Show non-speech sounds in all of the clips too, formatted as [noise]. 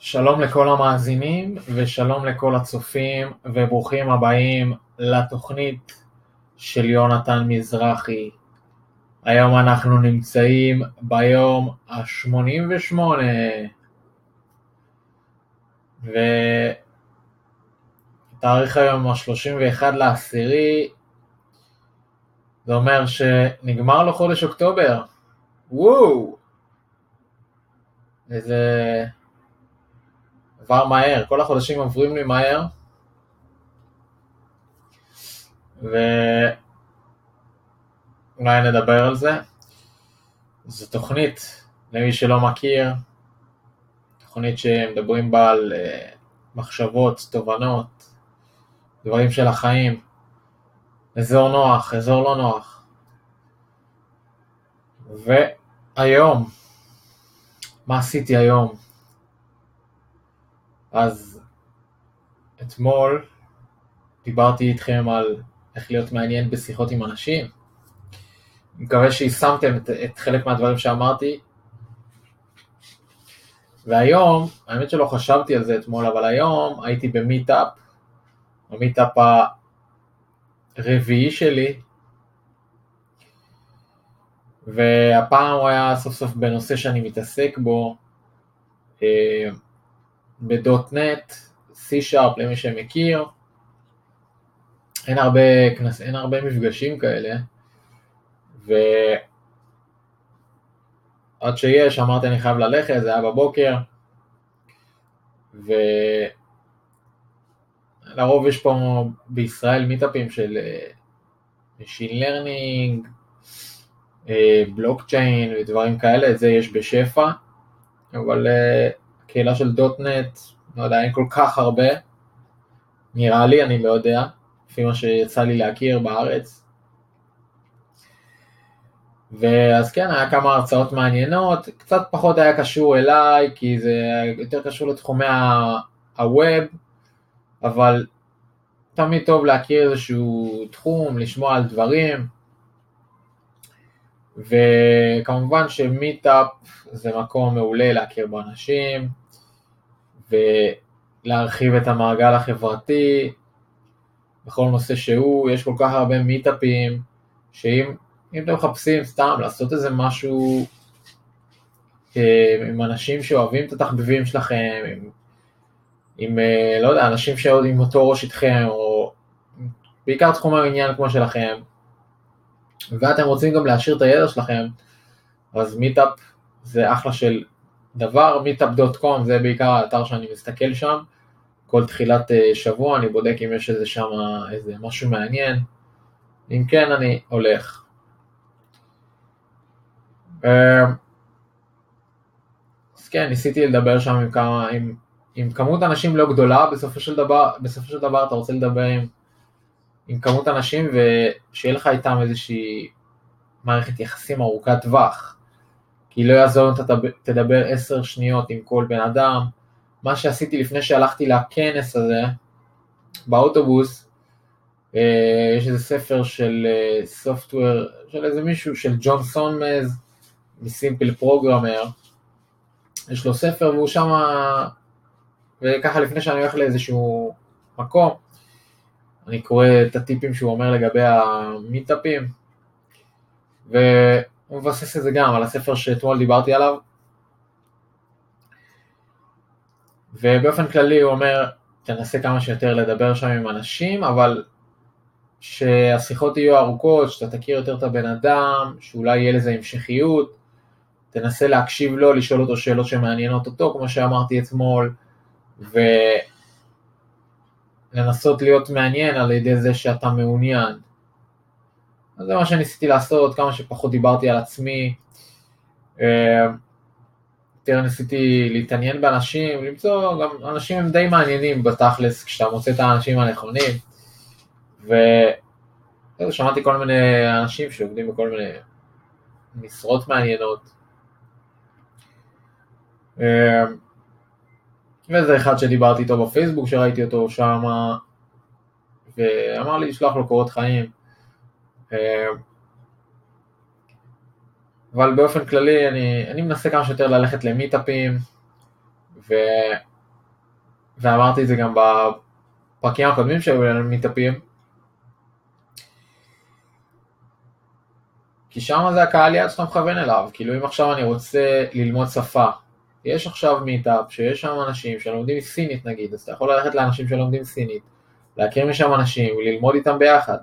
שלום לכל המאזינים ושלום לכל הצופים וברוכים הבאים לתוכנית של יונתן מזרחי. היום אנחנו נמצאים ביום ה-88 ותאריך היום ה-31 לעשירי, זה אומר שנגמר לו חודש אוקטובר. וואו! איזה... עבר מהר, כל החודשים עוברים לי מהר. ואולי נדבר על זה. זו תוכנית, למי שלא מכיר, תוכנית שמדברים בה על uh, מחשבות, תובנות, דברים של החיים, אזור נוח, אזור לא נוח. והיום, מה עשיתי היום? אז אתמול דיברתי איתכם על איך להיות מעניין בשיחות עם אנשים. אני מקווה שיישמתם את, את חלק מהדברים שאמרתי. והיום, האמת שלא חשבתי על זה אתמול, אבל היום הייתי במיטאפ, במיטאפ הרביעי שלי, והפעם הוא היה סוף סוף בנושא שאני מתעסק בו, אה, בדוטנט, C-Sharp למי שמכיר, אין הרבה, כנס, אין הרבה מפגשים כאלה, ועד שיש אמרתי אני חייב ללכת, זה היה בבוקר, ולרוב יש פה בישראל מיטאפים של אה, Machine Learning, בלוקצ'יין אה, ודברים כאלה, את זה יש בשפע, אבל אה, קהילה של דוטנט, לא יודע, אין כל כך הרבה, נראה לי, אני לא יודע, לפי מה שיצא לי להכיר בארץ. ואז כן, היה כמה הרצאות מעניינות, קצת פחות היה קשור אליי, כי זה יותר קשור לתחומי הווב, אבל תמיד טוב להכיר איזשהו תחום, לשמוע על דברים. וכמובן שמיטאפ זה מקום מעולה להכיר באנשים ולהרחיב את המעגל החברתי בכל נושא שהוא, יש כל כך הרבה מיטאפים שאם אתם מחפשים סתם לעשות איזה משהו אה, עם אנשים שאוהבים את התחביבים שלכם, עם, עם אה, לא יודע, אנשים שעוד עם אותו ראש איתכם, או בעיקר תחום העניין כמו שלכם, ואתם רוצים גם להשאיר את הידע שלכם, אז מיטאפ זה אחלה של דבר, meetup.com זה בעיקר האתר שאני מסתכל שם, כל תחילת אה, שבוע אני בודק אם יש איזה שם איזה משהו מעניין, אם כן אני הולך. אה, אז כן, ניסיתי לדבר שם עם כמה, עם, עם כמות אנשים לא גדולה, בסופו של דבר, בסופו של דבר אתה רוצה לדבר עם עם כמות אנשים ושיהיה לך איתם איזושהי מערכת יחסים ארוכת טווח. כי לא יעזור אם אתה תדבר עשר שניות עם כל בן אדם. מה שעשיתי לפני שהלכתי לכנס הזה, באוטובוס, אה, יש איזה ספר של סופטוור, אה, של איזה מישהו, של ג'ון סונמז, מסימפל פרוגרמר, יש לו ספר והוא שם, וככה לפני שאני הולך לאיזשהו מקום, אני קורא את הטיפים שהוא אומר לגבי המיטאפים, והוא מבסס את זה גם על הספר שאתמול דיברתי עליו. ובאופן כללי הוא אומר, תנסה כמה שיותר לדבר שם עם אנשים, אבל שהשיחות יהיו ארוכות, שאתה תכיר יותר את הבן אדם, שאולי יהיה לזה המשכיות, תנסה להקשיב לו, לשאול אותו שאלות שמעניינות אותו, כמו שאמרתי אתמול, ו... לנסות להיות מעניין על ידי זה שאתה מעוניין. אז זה מה שניסיתי לעשות, כמה שפחות דיברתי על עצמי. אה, יותר ניסיתי להתעניין באנשים, למצוא, גם אנשים הם די מעניינים בתכלס כשאתה מוצא את האנשים הנכונים. ושמעתי כל מיני אנשים שעובדים בכל מיני משרות מעניינות. ואיזה אחד שדיברתי איתו בפייסבוק, שראיתי אותו שם, ואמר לי לשלוח לו קורות חיים. אה, אבל באופן כללי אני, אני מנסה כמה שיותר ללכת למיטאפים, ו... ואמרתי את זה גם בפרקים הקודמים שהיו לנו מיטאפים, כי שם זה הקהל יעד שאתה מכוון אליו, כאילו אם עכשיו אני רוצה ללמוד שפה, יש עכשיו מיטאפ שיש שם אנשים שלומדים סינית נגיד, אז אתה יכול ללכת לאנשים שלומדים סינית, להכיר משם אנשים וללמוד איתם ביחד.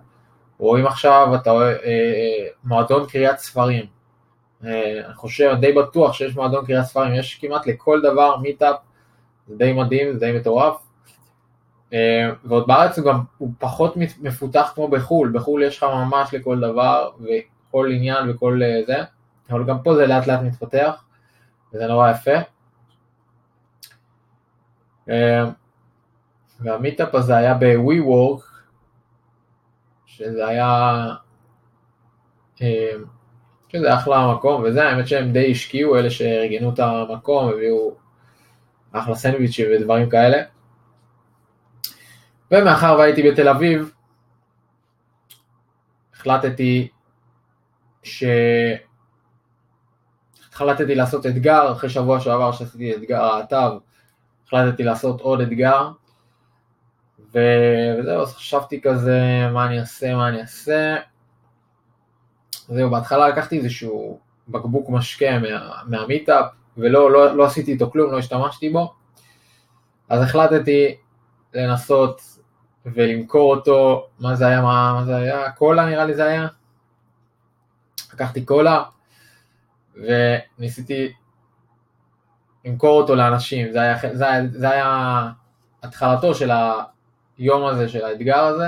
או אם עכשיו אתה אה, אה, מועדון קריאת ספרים, אה, אני חושב, די בטוח שיש מועדון קריאת ספרים, יש כמעט לכל דבר מיטאפ, זה די מדהים, זה די מטורף. אה, ועוד בארץ הוא גם, הוא פחות מפותח כמו בחו"ל, בחו"ל יש לך ממש לכל דבר, וכל עניין וכל אה, זה, אבל גם פה זה לאט לאט מתפתח, וזה נורא יפה. אה, והמיטאפ הזה היה ב-WeWork, שזה היה, שזה אחלה מקום, וזה האמת שהם די השקיעו, אלה שארגנו את המקום, הביאו אחלה סנדוויצ'ים ודברים כאלה. ומאחר והייתי בתל אביב, החלטתי ש... החלטתי לעשות אתגר, אחרי שבוע שעבר שעשיתי אתגר האתר, החלטתי לעשות עוד אתגר, ו... וזהו, אז חשבתי כזה, מה אני אעשה, מה אני אעשה. זהו, בהתחלה לקחתי איזשהו בקבוק משקה מה... מהמיטאפ, ולא לא, לא עשיתי איתו כלום, לא השתמשתי בו. אז החלטתי לנסות ולמכור אותו, מה זה היה, מה, מה זה היה? קולה נראה לי זה היה. לקחתי קולה וניסיתי למכור אותו לאנשים, זה היה, זה היה, זה היה התחלתו של היום הזה, של האתגר הזה.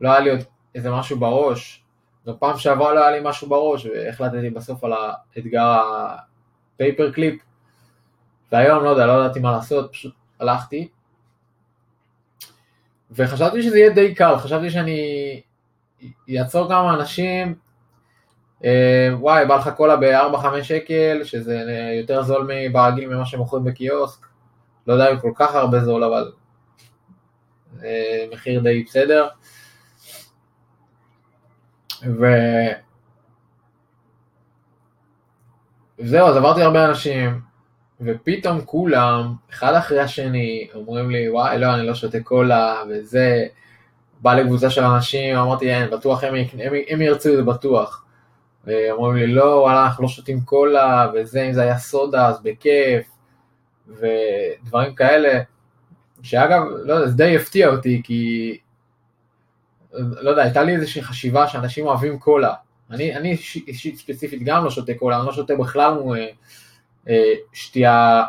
לא היה לי עוד איזה משהו בראש, בפעם שעברה לא היה לי משהו בראש והחלטתי בסוף על האתגר הפייפר קליפ והיום לא יודע, לא ידעתי מה לעשות, פשוט הלכתי. וחשבתי שזה יהיה די קל, חשבתי שאני אעצור כמה אנשים, וואי, בא לך קולה ב-4-5 שקל, שזה יותר זול ברגיל ממה שמוכרים בקיוסק, לא יודע אם כל כך הרבה זול, אבל אה, מחיר די בסדר. ו... וזהו, אז עברתי הרבה אנשים, ופתאום כולם, אחד אחרי השני, אומרים לי, וואי, לא, אני לא שותה קולה, וזה, בא לקבוצה של אנשים, אמרתי, אין, בטוח הם, הם, הם ירצו, זה בטוח. אומרים לי, לא, וואלה, אנחנו לא שותים קולה, וזה, אם זה היה סודה, אז בכיף, ודברים כאלה, שאגב, לא יודע, זה די הפתיע אותי, כי, לא יודע, הייתה לי איזושהי חשיבה שאנשים אוהבים קולה. אני, אני אישית ספציפית גם לא שותה קולה, אני לא שותה בכלל אה, אה, שתייה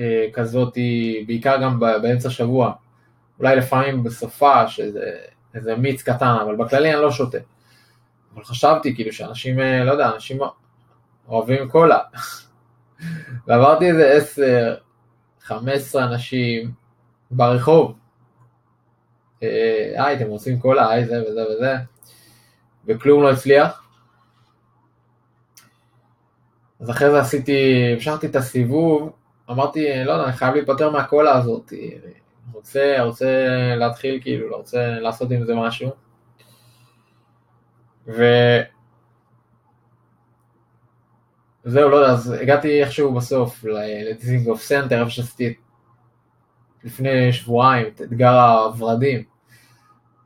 אה, כזאת, בעיקר גם באמצע שבוע. אולי לפעמים בסופה, שזה איזה מיץ קטן, אבל בכללי אני לא שותה. אבל חשבתי כאילו שאנשים, אה, לא יודע, אנשים אוהבים קולה. [laughs] ועברתי איזה עשר, חמש עשרה אנשים ברחוב. היי, אתם רוצים קולה, היי זה וזה וזה, וכלום לא הצליח. אז אחרי זה עשיתי, המשכתי את הסיבוב, אמרתי, לא יודע, אני חייב להיפטר מהקולה הזאת, רוצה, רוצה להתחיל כאילו, רוצה לעשות עם זה משהו. ו... זהו, לא יודע, אז הגעתי איכשהו בסוף לדיזינגוף סנטר, איפה שעשיתי לפני שבועיים את אתגר הוורדים.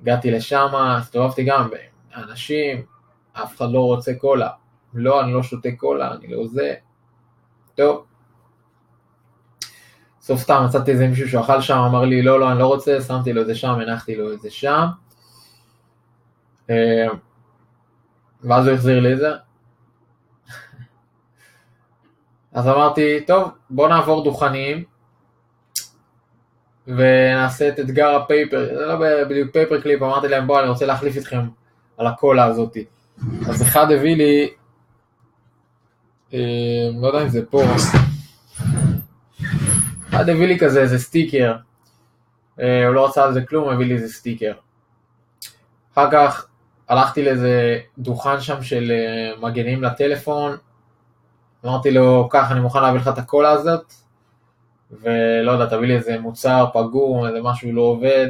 הגעתי לשם, הסתובבתי גם באנשים, אף אחד לא רוצה קולה. לא, אני לא שותה קולה, אני לא זה. טוב. סוף סתם מצאתי איזה מישהו שאכל שם, אמר לי לא, לא, אני לא רוצה, שמתי לו את זה שם, הנחתי לו את זה שם. ואז הוא החזיר לי את זה. אז אמרתי, טוב, בוא נעבור דוכנים, ונעשה את אתגר ה paper, זה לא בדיוק paper clip, אמרתי להם בוא אני רוצה להחליף איתכם על הקולה הזאתי. אז אחד הביא לי, אה, לא יודע אם זה פה, אחד הביא לי כזה איזה סטיקר, אה, הוא לא רצה על זה כלום, הביא לי איזה סטיקר. אחר כך הלכתי לאיזה דוכן שם של אה, מגנים לטלפון, אמרתי לו, קח, אני מוכן להביא לך את הקולה הזאת, ולא יודע, תביא לי איזה מוצר פגום, איזה משהו לא עובד.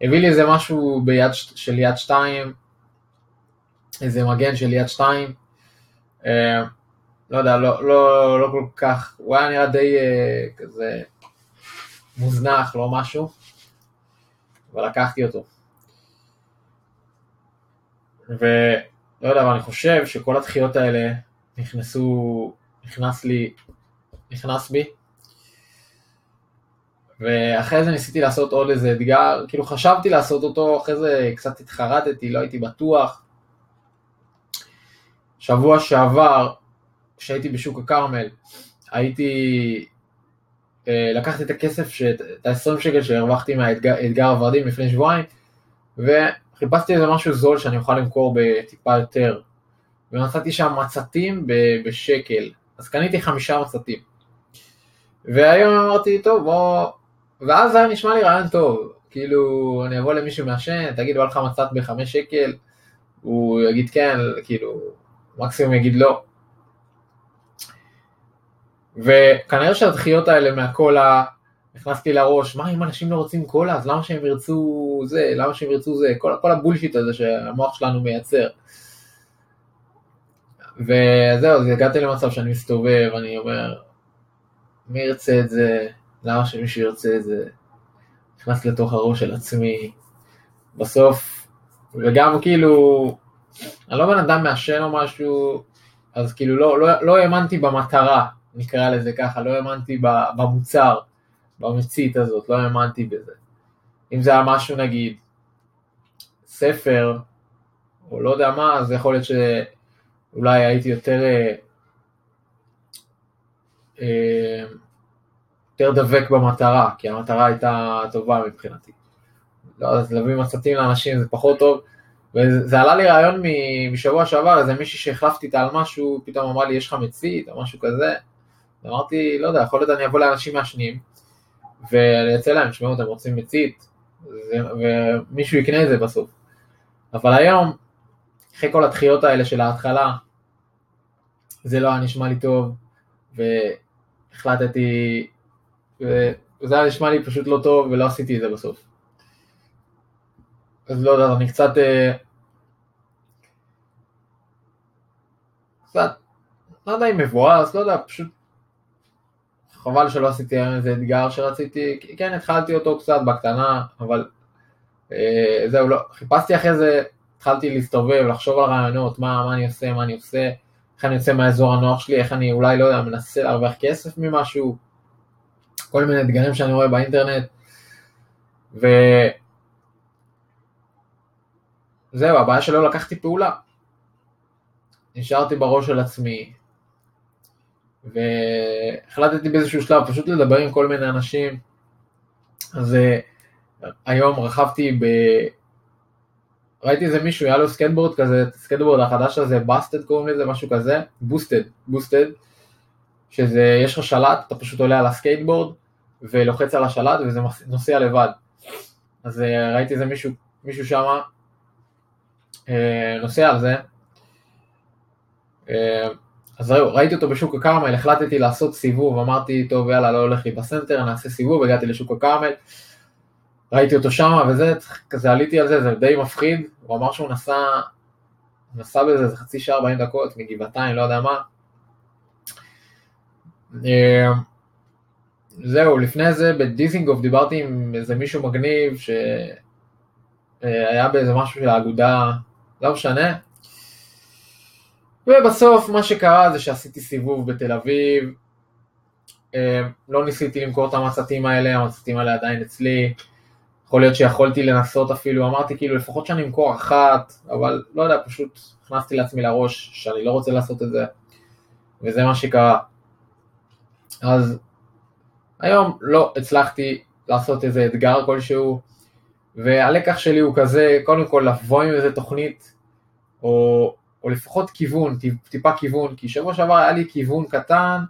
הביא לי איזה משהו ביד, של יד שתיים, איזה מגן של יד שתיים. אה, לא יודע, לא, לא, לא כל כך, הוא היה נראה די אה, כזה מוזנח, לא משהו, אבל לקחתי אותו. ולא יודע, אבל אני חושב שכל הדחיות האלה נכנסו, נכנס לי, נכנס בי, ואחרי זה ניסיתי לעשות עוד איזה אתגר, כאילו חשבתי לעשות אותו, אחרי זה קצת התחרטתי, לא הייתי בטוח. שבוע שעבר, כשהייתי בשוק הכרמל, הייתי, אה, לקחתי את הכסף, את ה-20 שקל שהרווחתי מהאתגר הוורדים לפני שבועיים, וחיפשתי איזה משהו זול שאני אוכל למכור בטיפה יותר. ומצאתי שם מצתים בשקל, אז קניתי חמישה מצתים. והיום אמרתי, טוב, בוא... ואז היה נשמע לי רעיון טוב, כאילו, אני אבוא למישהו מעשן, תגיד, בא לך מצת בחמש שקל, הוא יגיד כן, כאילו, מקסימום יגיד לא. וכנראה שהדחיות האלה מהקולה, נכנסתי לראש, מה אם אנשים לא רוצים קולה, אז למה שהם ירצו זה, למה שהם ירצו זה, כל, כל הבולשיט הזה שהמוח שלנו מייצר. וזהו, אז הגעתי למצב שאני מסתובב, אני אומר, מי ירצה את זה, למה שמישהו ירצה את זה, נכנס לתוך הראש של עצמי, בסוף, וגם כאילו, אני לא בן אדם מעשן או משהו, אז כאילו לא, לא, לא האמנתי במטרה, נקרא לזה ככה, לא האמנתי במוצר, במצית הזאת, לא האמנתי בזה. אם זה היה משהו נגיד, ספר, או לא יודע מה, אז יכול להיות שאולי הייתי יותר, אה, אה, יותר דבק במטרה, כי המטרה הייתה טובה מבחינתי. לא, אז להביא מצתים לאנשים זה פחות טוב, וזה עלה לי רעיון משבוע שעבר, איזה מישהי שהחלפתי איתה על משהו, פתאום אמרה לי יש לך מצית או משהו כזה, אמרתי, לא יודע, יכול להיות אני אבוא לאנשים מעשנים, ואני אצא להם, תשמעו, אתם רוצים מצית, ומישהו יקנה את זה בסוף. אבל היום, אחרי כל הדחיות האלה של ההתחלה, זה לא היה נשמע לי טוב, והחלטתי, וזה היה נשמע לי פשוט לא טוב, ולא עשיתי את זה בסוף. אז לא יודע, אני קצת... אה, קצת, לא יודע אם מבואס, לא יודע, פשוט חבל שלא עשיתי היום איזה אתגר שרציתי, כן התחלתי אותו קצת בקטנה, אבל אה, זהו, לא, חיפשתי אחרי זה, התחלתי להסתובב, לחשוב על רעיונות, מה, מה אני עושה, מה אני עושה, איך אני יוצא מהאזור הנוח שלי, איך אני אולי, לא יודע, מנסה להרוויח כסף ממשהו, כל מיני אתגרים שאני רואה באינטרנט, וזהו, הבעיה שלא לקחתי פעולה. נשארתי בראש של עצמי, והחלטתי באיזשהו שלב פשוט לדבר עם כל מיני אנשים. אז אה, היום רכבתי ב... ראיתי איזה מישהו, היה לו סקייטבורד כזה, סקייטבורד החדש הזה, Boosted קוראים לזה, משהו כזה, Boosted, Boosted, שזה, יש לך שלט, אתה פשוט עולה על הסקייטבורד ולוחץ על השלט וזה נוסע לבד. אז אה, ראיתי איזה מישהו, מישהו שם אה, נוסע על זה, אז זהו, ראיתי אותו בשוק הכרמל, החלטתי לעשות סיבוב, אמרתי, טוב יאללה, לא הולך לי בסנטר, נעשה סיבוב, הגעתי לשוק הכרמל, ראיתי אותו שם וזה, כזה עליתי על זה, זה די מפחיד, הוא אמר שהוא נסע, נסע בזה איזה חצי שעה 40 דקות מגבעתיים, לא יודע מה. אה, זהו, לפני זה בדיזינגוף דיברתי עם איזה מישהו מגניב שהיה באיזה משהו של האגודה, לא משנה, ובסוף מה שקרה זה שעשיתי סיבוב בתל אביב, אה, לא ניסיתי למכור את המצתים האלה, המצתים האלה עדיין אצלי, יכול להיות שיכולתי לנסות אפילו, אמרתי כאילו לפחות שאני אמכור אחת, אבל לא יודע, פשוט הכנסתי לעצמי לראש שאני לא רוצה לעשות את זה, וזה מה שקרה. אז היום לא הצלחתי לעשות איזה אתגר כלשהו, והלקח שלי הוא כזה, קודם כל לבוא עם איזה תוכנית, או או לפחות כיוון, טיפה כיוון, כי שבוע שעבר היה לי כיוון קטן,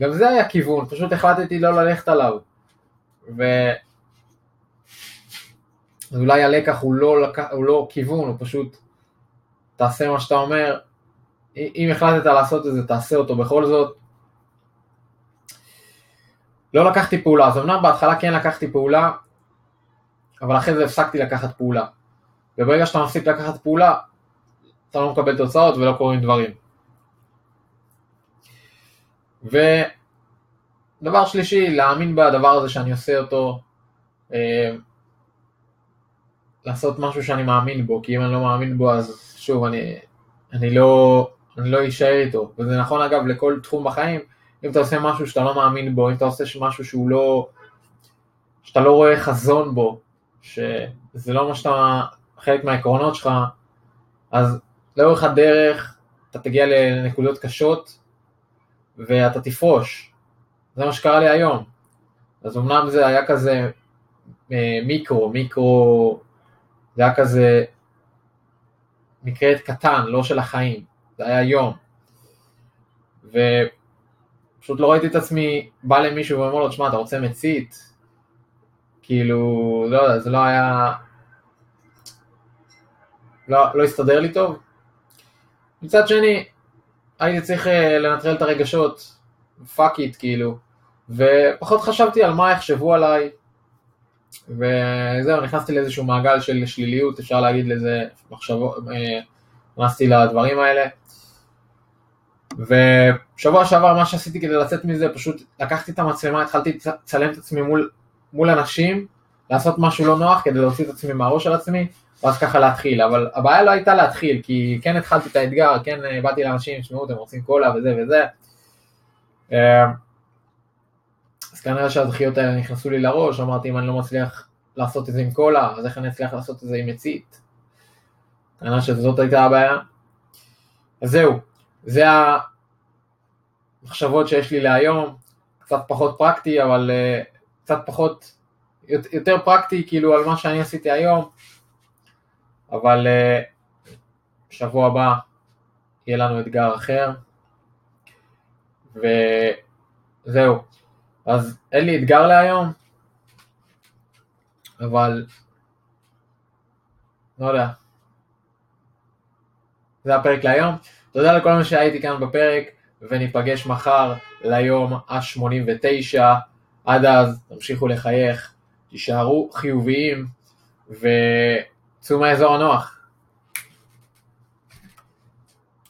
גם זה היה כיוון, פשוט החלטתי לא ללכת עליו. ואולי הלקח הוא לא. הוא לא כיוון, הוא פשוט תעשה מה שאתה אומר, אם החלטת לעשות את זה, תעשה אותו בכל זאת. לא לקחתי פעולה, אז אמנם בהתחלה כן לקחתי פעולה, אבל אחרי זה הפסקתי לקחת פעולה. וברגע שאתה מפסיק לקחת פעולה, אתה לא מקבל תוצאות ולא קורים דברים. ודבר שלישי, להאמין בדבר הזה שאני עושה אותו, אה, לעשות משהו שאני מאמין בו, כי אם אני לא מאמין בו אז שוב, אני, אני לא, אני לא אשאר איתו, וזה נכון אגב לכל תחום בחיים, אם אתה עושה משהו שאתה לא מאמין בו, אם אתה עושה משהו שהוא לא, שאתה לא רואה חזון בו, שזה לא מה שאתה, חלק מהעקרונות שלך, אז לאורך הדרך אתה תגיע לנקודות קשות ואתה תפרוש. זה מה שקרה לי היום. אז אמנם זה היה כזה אה, מיקרו, מיקרו, זה היה כזה מקרה קטן, לא של החיים, זה היה יום. ופשוט לא ראיתי את עצמי בא למישהו ואומר לו, תשמע, אתה רוצה מצית? כאילו, לא יודע, זה לא היה... לא, לא הסתדר לי טוב. מצד שני, הייתי צריך אה, לנטרל את הרגשות, fuck it כאילו, ופחות חשבתי על מה יחשבו עליי, וזהו, נכנסתי לאיזשהו מעגל של שליליות, אפשר להגיד לזה מחשבות, אה, נכנסתי לדברים האלה. ושבוע שעבר מה שעשיתי כדי לצאת מזה, פשוט לקחתי את המצלמה, התחלתי לצלם את עצמי מול, מול אנשים, לעשות משהו לא נוח כדי להוציא את עצמי מהראש של עצמי, ואז ככה להתחיל, אבל הבעיה לא הייתה להתחיל, כי כן התחלתי את האתגר, כן אה, באתי לאנשים, תשמעו, אתם רוצים קולה וזה וזה. אה, אז כנראה שהדחיות האלה נכנסו לי לראש, אמרתי אם אני לא מצליח לעשות את זה עם קולה, אז איך אני אצליח לעשות את זה עם מצית? כנראה שזאת הייתה הבעיה. אז זהו, זה המחשבות שיש לי להיום, קצת פחות פרקטי, אבל uh, קצת פחות, יותר פרקטי כאילו על מה שאני עשיתי היום, אבל uh, שבוע הבא יהיה לנו אתגר אחר, וזהו. אז אין לי אתגר להיום, אבל לא יודע. זה הפרק להיום. תודה לכל מי שהייתי כאן בפרק, וניפגש מחר ליום ה-89. עד אז תמשיכו לחייך, תישארו חיוביים וצאו מהאזור הנוח.